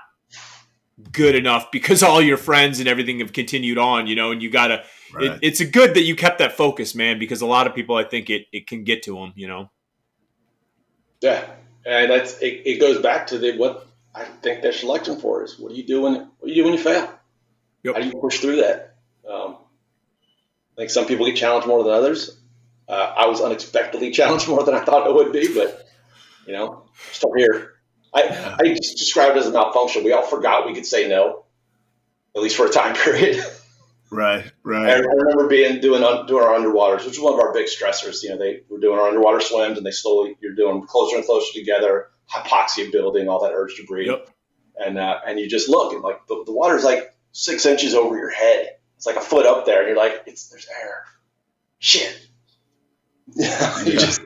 good enough because all your friends and everything have continued on you know and you gotta right it, it's a good that you kept that focus, man, because a lot of people, I think it, it can get to them, you know? Yeah, and that's it, it. Goes back to the what I think they're selecting for is what do you do when what do you do when you fail? Yep. How do you push through that? Um, I think some people get challenged more than others. Uh, I was unexpectedly challenged more than I thought I would be, but you know, still here. I, I just described it as a malfunction. We all forgot we could say no, at least for a time period. Right I, right I remember being doing doing our underwaters, which was one of our big stressors. You know, they were doing our underwater swims, and they slowly you're doing closer and closer together, hypoxia building, all that urge to breathe, Yep. and uh, and you just look and like the, the water's like six inches over your head. It's like a foot up there, and you're like, it's there's air. Shit. Yeah, you Yeah. just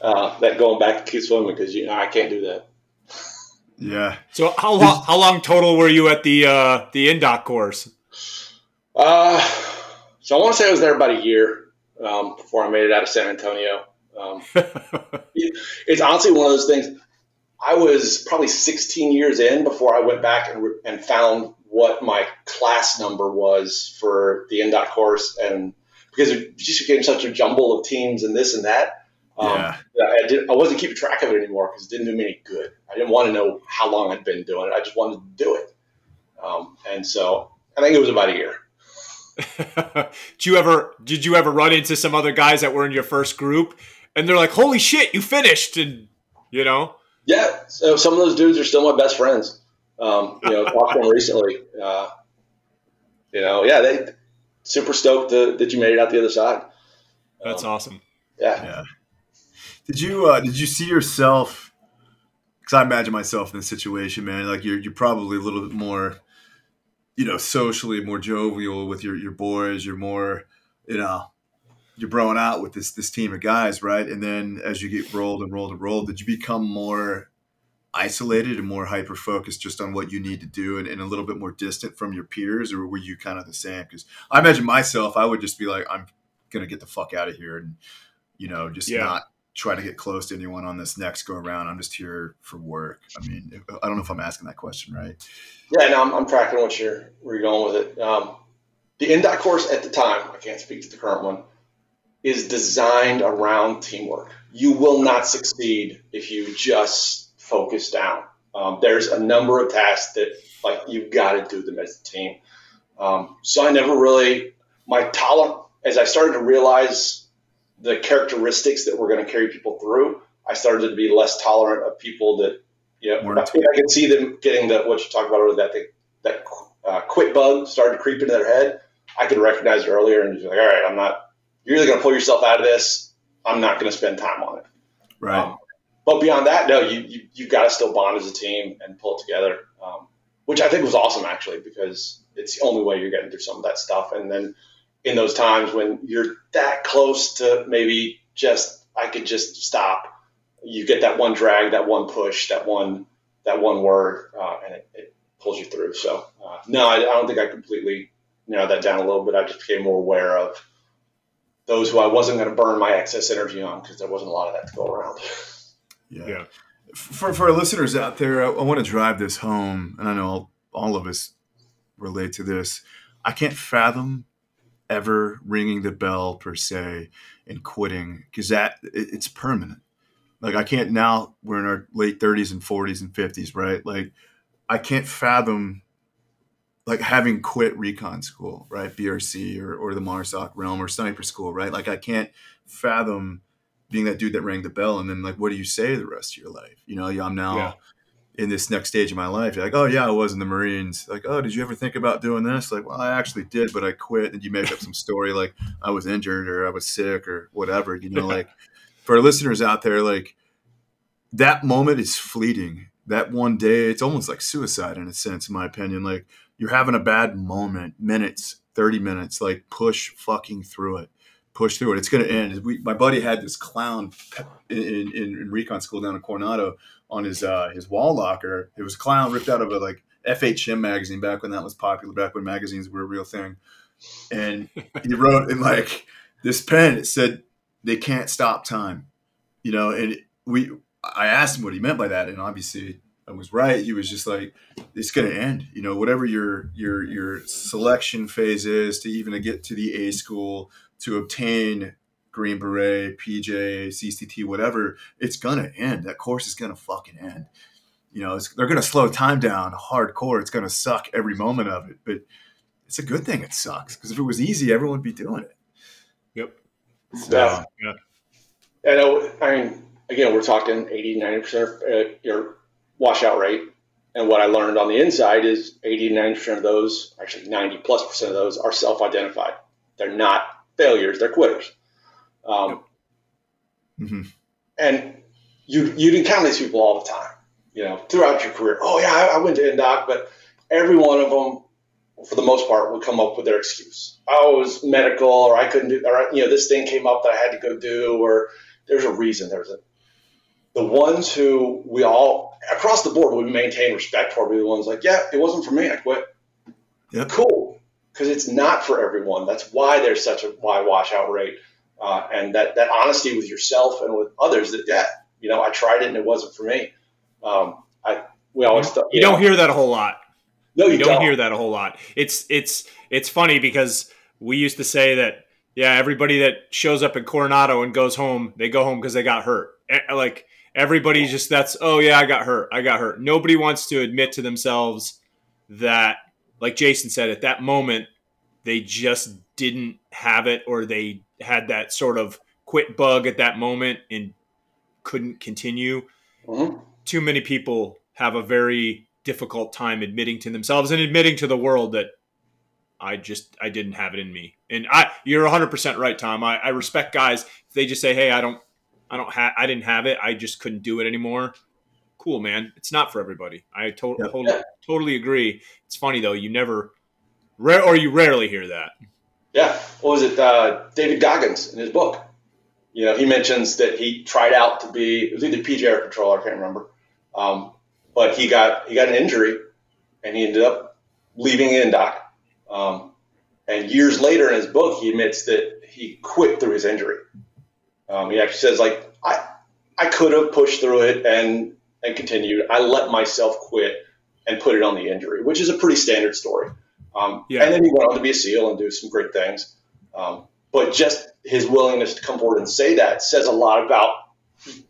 uh, that going back to keep swimming because you know I can't do that. yeah So how long, how long total were you at the, uh, the indoc course? Uh, so I want to say I was there about a year um, before I made it out of San Antonio. Um, it's honestly one of those things. I was probably 16 years in before I went back and, re- and found what my class number was for the Indoc course, and because it just became such a jumble of teams and this and that, um, Yeah. I, did, I wasn't keeping track of it anymore because it didn't do me any good. I didn't want to know how long I'd been doing it. I just wanted to do it, um, and so I think it was about a year. did you ever, did you ever run into some other guys that were in your first group and they're like, holy shit, you finished. And you know, Yeah, so some of those dudes are still my best friends. Um, you know, talked to them recently. Uh, you know, yeah, they super stoked to, that you made it out the other side. that's Um, awesome. Yeah, Yeah. Did you uh, did you see yourself? Because I imagine myself in this situation, man. Like you're you're probably a little bit more, you know, socially more jovial with your your boys. You're more, you know, you're broing out with this this team of guys, right? And then as you get rolled and rolled and rolled, did you become more isolated and more hyper focused just on what you need to do and, and a little bit more distant from your peers, or were you kind of the same? Because I imagine myself, I would just be like, I'm gonna get the fuck out of here and you know just Yeah. not try to get close to anyone on this next go around. I'm just here for work. I mean, I don't know if I'm asking that question right. yeah. No, I'm, I'm tracking what you're where you're going with it. Um, the Indoc course at the time, I can't speak to the current one, is designed around teamwork. You will not succeed if you just focus down. Um, there's a number of tasks that like you've got to do them as a team. Um, so I never really my tolerance as I started to realize the characteristics that were going to carry people through. I started to be less tolerant of people that you Yeah, I I can see them getting the what you talked about earlier. That thing, that uh, quit bug started to creep into their head. I could recognize it earlier and be like, all right, I'm not. You're either going to pull yourself out of this. I'm not going to spend time on it. Right. Um, but beyond that, no, you, you you've got to still bond as a team and pull it together, um, which I think was awesome actually because it's the only way you're getting through some of that stuff. And then in those times when you're that close to maybe just I could just stop, you get that one drag, that one push, that one that one word, uh, and it, it, pulls you through. So uh, no, I, I, don't think I completely narrowed that down a little bit. I just became more aware of those who I wasn't going to burn my excess energy on because there wasn't a lot of that to go around. Yeah. yeah. For, for our listeners out there, I, I want to drive this home, and I know all, all of us relate to this. I can't fathom ever ringing the bell per se and quitting because that it, it's permanent. Like I can't now we're in our late 30s and 40s and 50s, right? Like I can't fathom like having quit recon school, right? BRC or, or the MARSOC realm or sniper school, right? Like I can't fathom being that dude that rang the bell and then like what do you say the rest of your life you know i'm now yeah. In this next stage of my life. You're like oh yeah i was in the marines. Like oh did you ever think about doing this? Like well i actually did but i quit. And you make up some story like i was injured or i was sick or whatever you know like for listeners out there like that moment is fleeting. That one day it's almost like suicide in a sense in my opinion. Like you're having a bad moment minutes 30 minutes like push fucking through it push through it. It's going to end. We, my buddy had this clown in, in, in, recon school down in Coronado on his uh, his wall locker. It was a clown ripped out of a like FHM magazine back when that was popular, back when magazines were a real thing. And he wrote in like this pen. It said, "They can't stop time," you know. And we, I asked him what he meant by that, and obviously I was right. He was just like, "It's going to end," you know. Whatever your your your selection phase is to even get to the A school to obtain Green Beret, PJ, CCT, whatever, it's gonna end. That course is gonna fucking end. You know, they're gonna slow time down hardcore. It's gonna suck every moment of it, but it's a good thing it sucks because if it was easy, everyone would be doing it. Yep. So, yeah. yeah. And I mean, again, we're talking 80, 90% of uh, your washout rate. And what I learned on the inside is 80 90% of those, actually 90 plus percent of those, are self identified. They're not failures; they're quitters. Um, mm-hmm. And you you'd encounter these people all the time, you know, throughout your career. Oh yeah, I, I went to Indoc, but every one of them, for the most part, would come up with their excuse. I was medical, or I couldn't do, or you know, this thing came up that I had to go do, or there's a reason. There's a the ones who we all across the board we maintain respect for be the ones like, yeah, it wasn't for me, I quit. Yep. Cool because it's not for everyone. That's why there's such a high washout rate, uh, and that that honesty with yourself and with others. That yeah, you know, I tried it and it wasn't for me. Um, I we always th- you, you know, don't hear that a whole lot. No, you, you don't, don't hear that a whole lot. It's it's it's funny because we used to say that yeah, everybody that shows up in Coronado and goes home, they go home because they got hurt. Like everybody just that's oh yeah, I got hurt. I got hurt. Nobody wants to admit to themselves that like Jason said, at that moment, they just didn't have it or they had that sort of quit bug at that moment and couldn't continue. Mm-hmm. Too many people have a very difficult time admitting to themselves and admitting to the world that I just I didn't have it in me. And I you're 100% right Tom. I, I respect guys if they just say, "Hey, I don't I don't have I didn't have it. I just couldn't do it anymore." Cool, man. It's not for everybody. I to- yep. totally, totally agree. It's funny though. You never, rare or you rarely hear that. Yeah. What was it? Uh, David Goggins in his book. You know, he mentions that he tried out to be it was either PJ or controller. I can't remember. Um, but he got he got an injury, and he ended up leaving Indoc. Um, and years later in his book, he admits that he quit through his injury. Um, he actually says, like, I I could have pushed through it and and continued. I let myself quit and put it on the injury, which is a pretty standard story. Um, yeah. And then he went on to be a SEAL and do some great things. Um, but just his willingness to come forward and say that says a lot about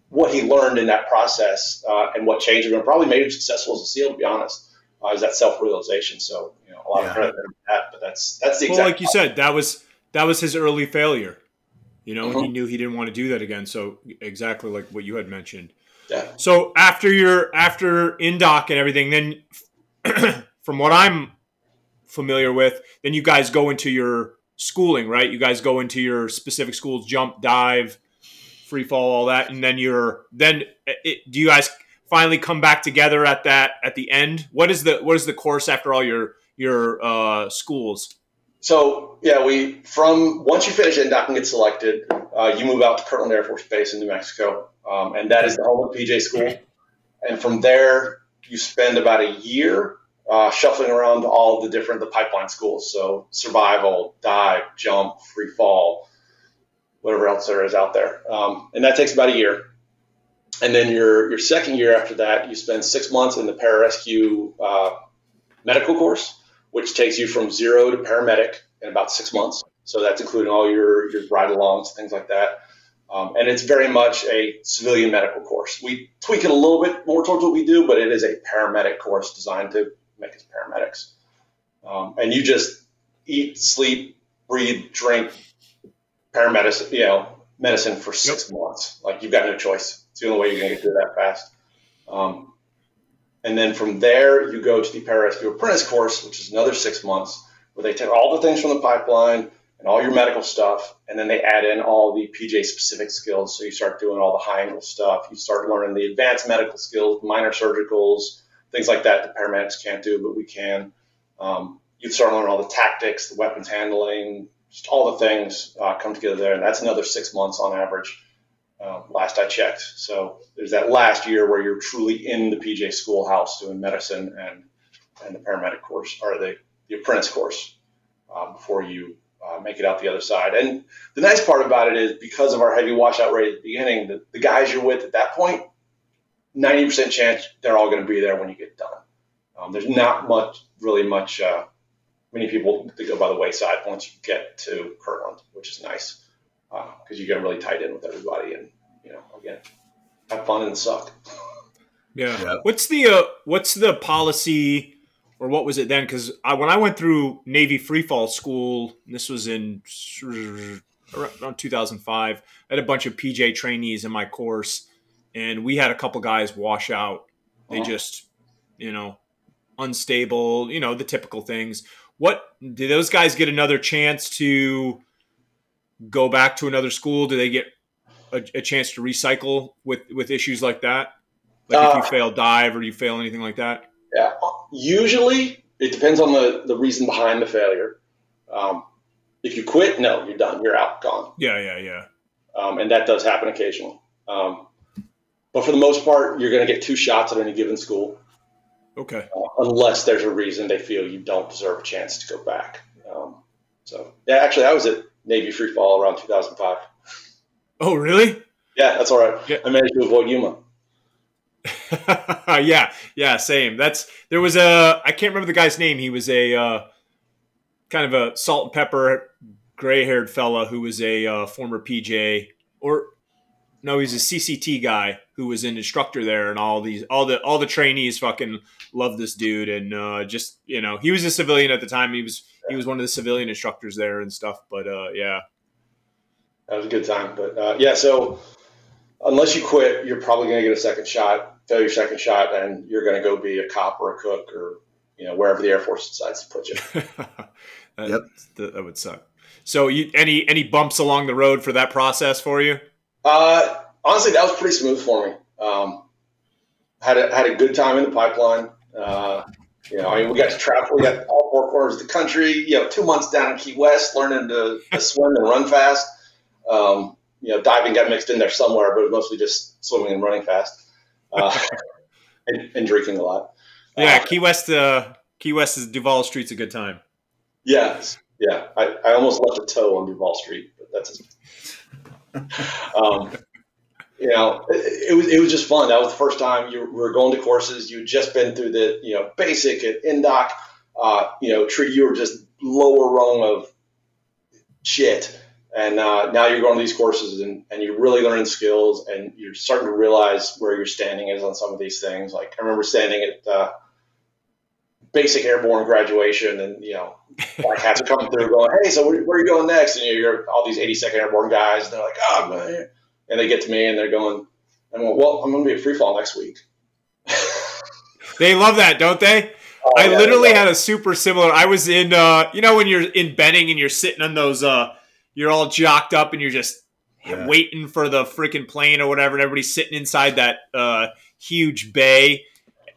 what he learned in that process uh, and what changed him and probably made him successful as a SEAL, to be honest, uh, is that self realization. So, you know, a lot yeah. of credit for that, but that's, that's the exact. Well, like you said, that was, that was his early failure, you know, mm-hmm. he knew he didn't want to do that again. So exactly like what you had mentioned. So after your after Indoc and everything, then from what I'm familiar with, then you guys go into your schooling, right? You guys go into your specific schools, jump, dive, free fall, all that, and then you're then it, do you guys finally come back together at that at the end? What is the what is the course after all your your uh, schools? So yeah, we from once you finish indoc and get selected, uh, you move out to Kirtland Air Force Base in New Mexico, um, and that is the home of PJ School. And from there, you spend about a year uh, shuffling around all the different the pipeline schools. So survival, dive, jump, free fall, whatever else there is out there, um, and that takes about a year. And then your your second year after that, you spend six months in the pararescue uh, medical course, which takes you from zero to paramedic in about six months. So that's including all your your ride alongs, things like that. Um, and it's very much a civilian medical course. We tweak it a little bit more towards what we do, but it is a paramedic course designed to make us paramedics. Um, and you just eat, sleep, breathe, drink paramedicine, you know, medicine for six yep. months. Like you've got no choice. It's the only way you're going to get through that fast. Um, and then from there, you go to the pararescue apprentice course, which is another six months, where they take all the things from the pipeline and all your medical stuff, and then they add in all the PJ specific skills. So you start doing all the high angle stuff. You start learning the advanced medical skills, minor surgicals, things like that. The paramedics can't do, but we can. Um, you start learning all the tactics, the weapons handling, just all the things uh, come together there, and that's another six months on average. Um, last I checked. So there's that last year where you're truly in the PJ schoolhouse doing medicine and and the paramedic course or the, the apprentice course uh, before you uh, make it out the other side. And the nice part about it is because of our heavy washout rate at the beginning, the, the guys you're with at that point, 90% chance they're all going to be there when you get done. Um, there's not much, really much, uh, many people that go by the wayside once you get to Kirtland, which is nice because uh, you get really tied in with everybody and, you know, again, have fun and suck. Yeah. yeah. What's the uh, what's the policy or what was it then? Because I, when I went through Navy freefall school, this was in around 2005. I had a bunch of PJ trainees in my course, and we had a couple guys wash out. They uh-huh. just, you know, unstable, you know, the typical things. What do those guys get another chance to go back to another school? Do they get a, a chance to recycle with with issues like that? Like uh, if you uh, fail dive or you fail anything like that? Yeah, usually it depends on the, the reason behind the failure. Um, if you quit, no, you're done. You're out, gone. Yeah, yeah, yeah. Um, and that does happen occasionally. Um, but for the most part, you're going to get two shots at any given school. Okay. Uh, unless there's a reason they feel you don't deserve a chance to go back. Um, so, yeah, actually, I was at Navy Free Fall around 2005. Oh, really? Yeah, that's all right. Yeah. I managed to avoid Yuma. yeah, yeah, same. That's there was a I can't remember the guy's name. He was a uh, kind of a salt and pepper, gray haired fella who was a uh, former PJ or no, he's a CCT guy who was an instructor there, and all these all the all the trainees fucking love this dude, and uh, just you know he was a civilian at the time. He was he was one of the civilian instructors there and stuff. But uh, yeah, that was a good time. But uh, yeah, so unless you quit, you're probably going to get a second shot fail your second shot and you're going to go be a cop or a cook or you know wherever the Air Force decides to put you. that, yep, that would suck. So, you, any any bumps along the road for that process for you? Uh, honestly, that was pretty smooth for me. Um, had a, had a good time in the pipeline. Uh, you know, I mean, we got to travel. We got all four corners of the country. You know, two months down in Key West, learning to, to swim and run fast. Um, you know, diving got mixed in there somewhere, but it was mostly just swimming and running fast uh, and, and, drinking a lot. Yeah, uh, Key West. Uh, Key West is Duval Street's a good time. Yes, yeah. I, I almost left a toe on Duval Street, but that's. um, you know, it, it, was it was just fun. That was the first time you were going to courses. You'd just been through the you know basic at Indoc. Uh, you know, treat you were just lower rung of shit and uh, now you're going to these courses and, and you're really learning skills and you're starting to realize where your standing is on some of these things. Like I remember standing at uh, basic airborne graduation and, you know, black hats are coming through going, hey, so where, where, are you going next? And you're all these 82nd airborne guys and they're like, oh, man. And they get to me and they're going, And I went, well, I'm going to be a free fall next week. they love that, don't they? Oh, I yeah, literally had a super similar. I was in, uh, you know, when you're in Benning and you're sitting on those, uh, you're all jocked up and you're just yeah. waiting for the freaking plane or whatever, and everybody's sitting inside that uh, huge bay.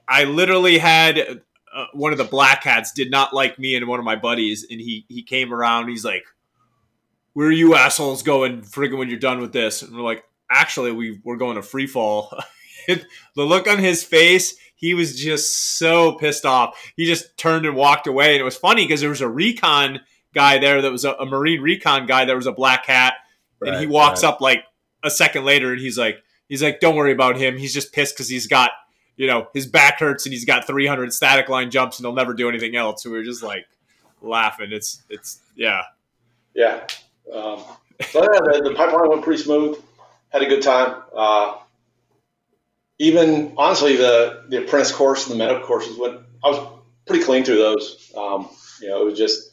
I literally had uh, one of the black hats did not like me and one of my buddies, and he he came around. He's like, "Where are you assholes going, friggin' when you're done with this?" And we're like, "Actually, we we're going to free fall." the look on his face, he was just so pissed off. He just turned and walked away, and it was funny because there was a recon guy there that was a, a marine recon guy that was a black hat, right, and he walks right. up like a second later, and he's like, he's like, "Don't worry about him. He's just pissed because he's got." you know, his back hurts and he's got 300 static line jumps and he'll never do anything else. So we are just like laughing. It's, it's, yeah. Yeah. Um, so yeah, the, the, pipeline went pretty smooth. Had a good time. Uh, even honestly, the, the apprentice course and the medical courses went, I was pretty clean through those. Um, you know, it was just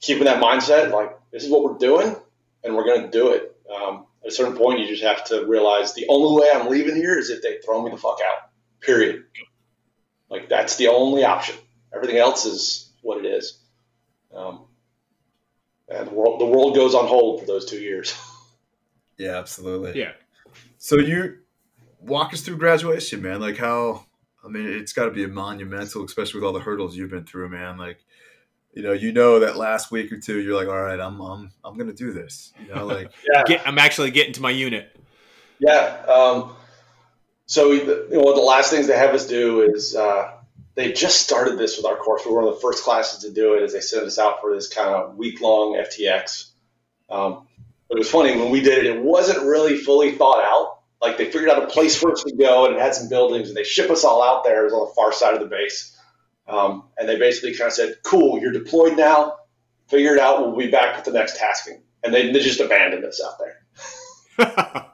keeping that mindset like, this is what we're doing and we're going to do it. Um, at a certain point, you just have to realize the only way I'm leaving here is if they throw me the fuck out. Period. Like that's the only option. Everything else is what it is. Um, and the world the world goes on hold for those two years. Yeah, absolutely. Yeah. So you walk us through graduation, man. Like how I mean, it's got to be a monumental, especially with all the hurdles you've been through, man. Like, you know, you know that last week or two, you're like, all right, I'm, I'm, I'm gonna do this. You know, like, yeah, Get, I'm actually getting to my unit. Yeah. Um, so you know, one of the last things they have us do is uh, they just started this with our course. We were one of the first classes to do it as they sent us out for this kind of week long FTX. Um, but it was funny when we did it, it wasn't really fully thought out. Like they figured out a place for us to go and it had some buildings and they ship us all out there. It was on the far side of the base. Um, and they basically kind of said, cool, you're deployed now. Figure it out. We'll be back with the next tasking. And they, they just abandoned us out there.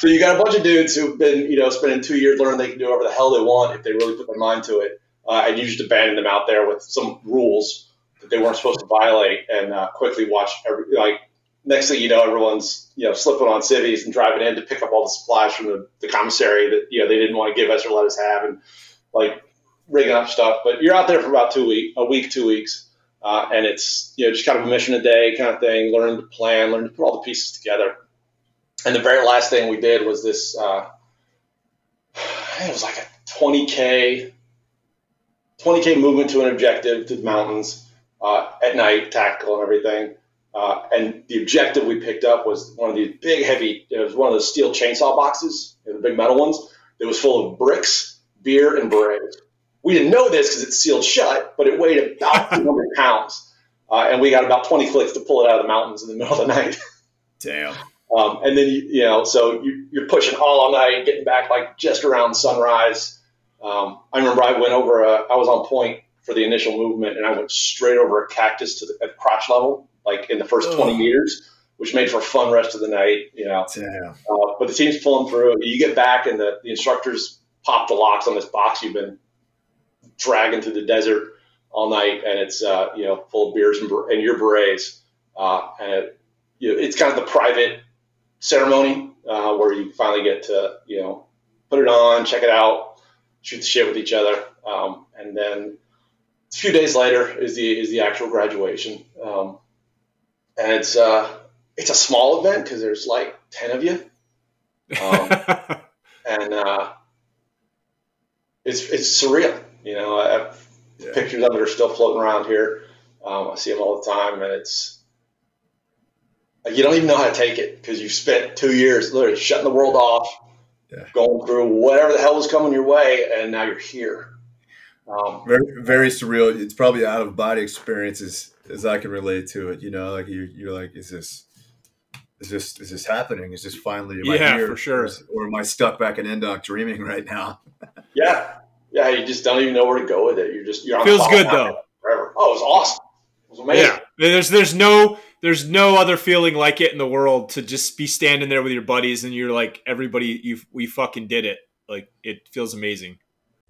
So you got a bunch of dudes who've been, you know, spending two years learning they can do whatever the hell they want if they really put their mind to it, uh, and you just abandon them out there with some rules that they weren't supposed to violate, and uh, quickly watch every like. Next thing you know, everyone's you know slipping on civvies and driving in to pick up all the supplies from the, the commissary that you know they didn't want to give us or let us have, and like rigging up stuff. But you're out there for about two week, a week, two weeks, uh, and it's you know just kind of a mission a day kind of thing. Learn to plan, learn to put all the pieces together and the very last thing we did was this. Uh, it was like a 20k, 20k movement to an objective to the mountains uh, at night, tactical and everything. Uh, and the objective we picked up was one of these big, heavy. It was one of those steel chainsaw boxes, you know, the big metal ones. It was full of bricks, beer, and berets. We didn't know this because it's sealed shut, but it weighed about 200 pounds, uh, and we got about 20 clicks to pull it out of the mountains in the middle of the night. Damn. Um, and then you, you know, so you, you're pushing all night, getting back like just around sunrise. Um, I remember I went over. A, I was on point for the initial movement, and I went straight over a cactus to the at crotch level, like in the first 20 meters, which made for a fun rest of the night. You know, uh, but the team's pulling through. You get back, and the, the instructors pop the locks on this box you've been dragging through the desert all night, and it's uh, you know full of beers and, and your berets, uh, and it, you know, it's kind of the private ceremony uh, where you finally get to you know put it on, check it out, shoot the shit with each other, um, and then a few days later is the is the actual graduation, um, and it's uh, it's a small event because there's like ten of you, um, and uh, it's it's surreal. You know, I, yeah. pictures of it are still floating around here. Um, I see them all the time, and it's you don't even know how to take it because you've spent two years literally shutting the world off, yeah. going through whatever the hell was coming your way, and now you're here. Um, very, very surreal. It's probably out of body experiences as I can relate to it. You know, like you're, you're like, is this, is this, is this happening? Is this finally? yeah, here? for sure. Or, or am I stuck back in Indoc dreaming right now? yeah, yeah. You just don't even know where to go with it. You're just you're on feels good though. Forever. Oh, it was awesome. It was amazing. Yeah, there's there's no there's no other feeling like it in the world to just be standing there with your buddies and you're like everybody you we fucking did it. Like it feels amazing.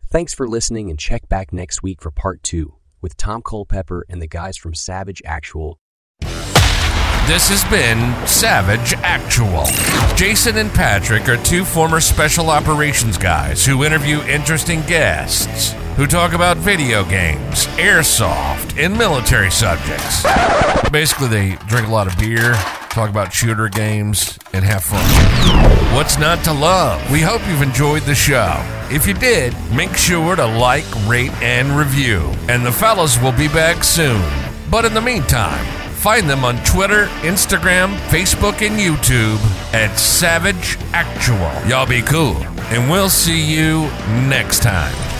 Thanks for listening and check back next week for part two with tom culpepper and the guys from savage actual This has been Savage Actual. Jason and Patrick are two former special operations guys who interview interesting guests who talk about video games, airsoft, and military subjects. Basically, they drink a lot of beer, talk about shooter games, and have fun. What's not to love? We hope you've enjoyed the show. If you did, make sure to like, rate, and review. And the fellas will be back soon. But in the meantime, find them on Twitter, Instagram, Facebook, and YouTube at Savage Actual. Y'all be cool, and we'll see you next time.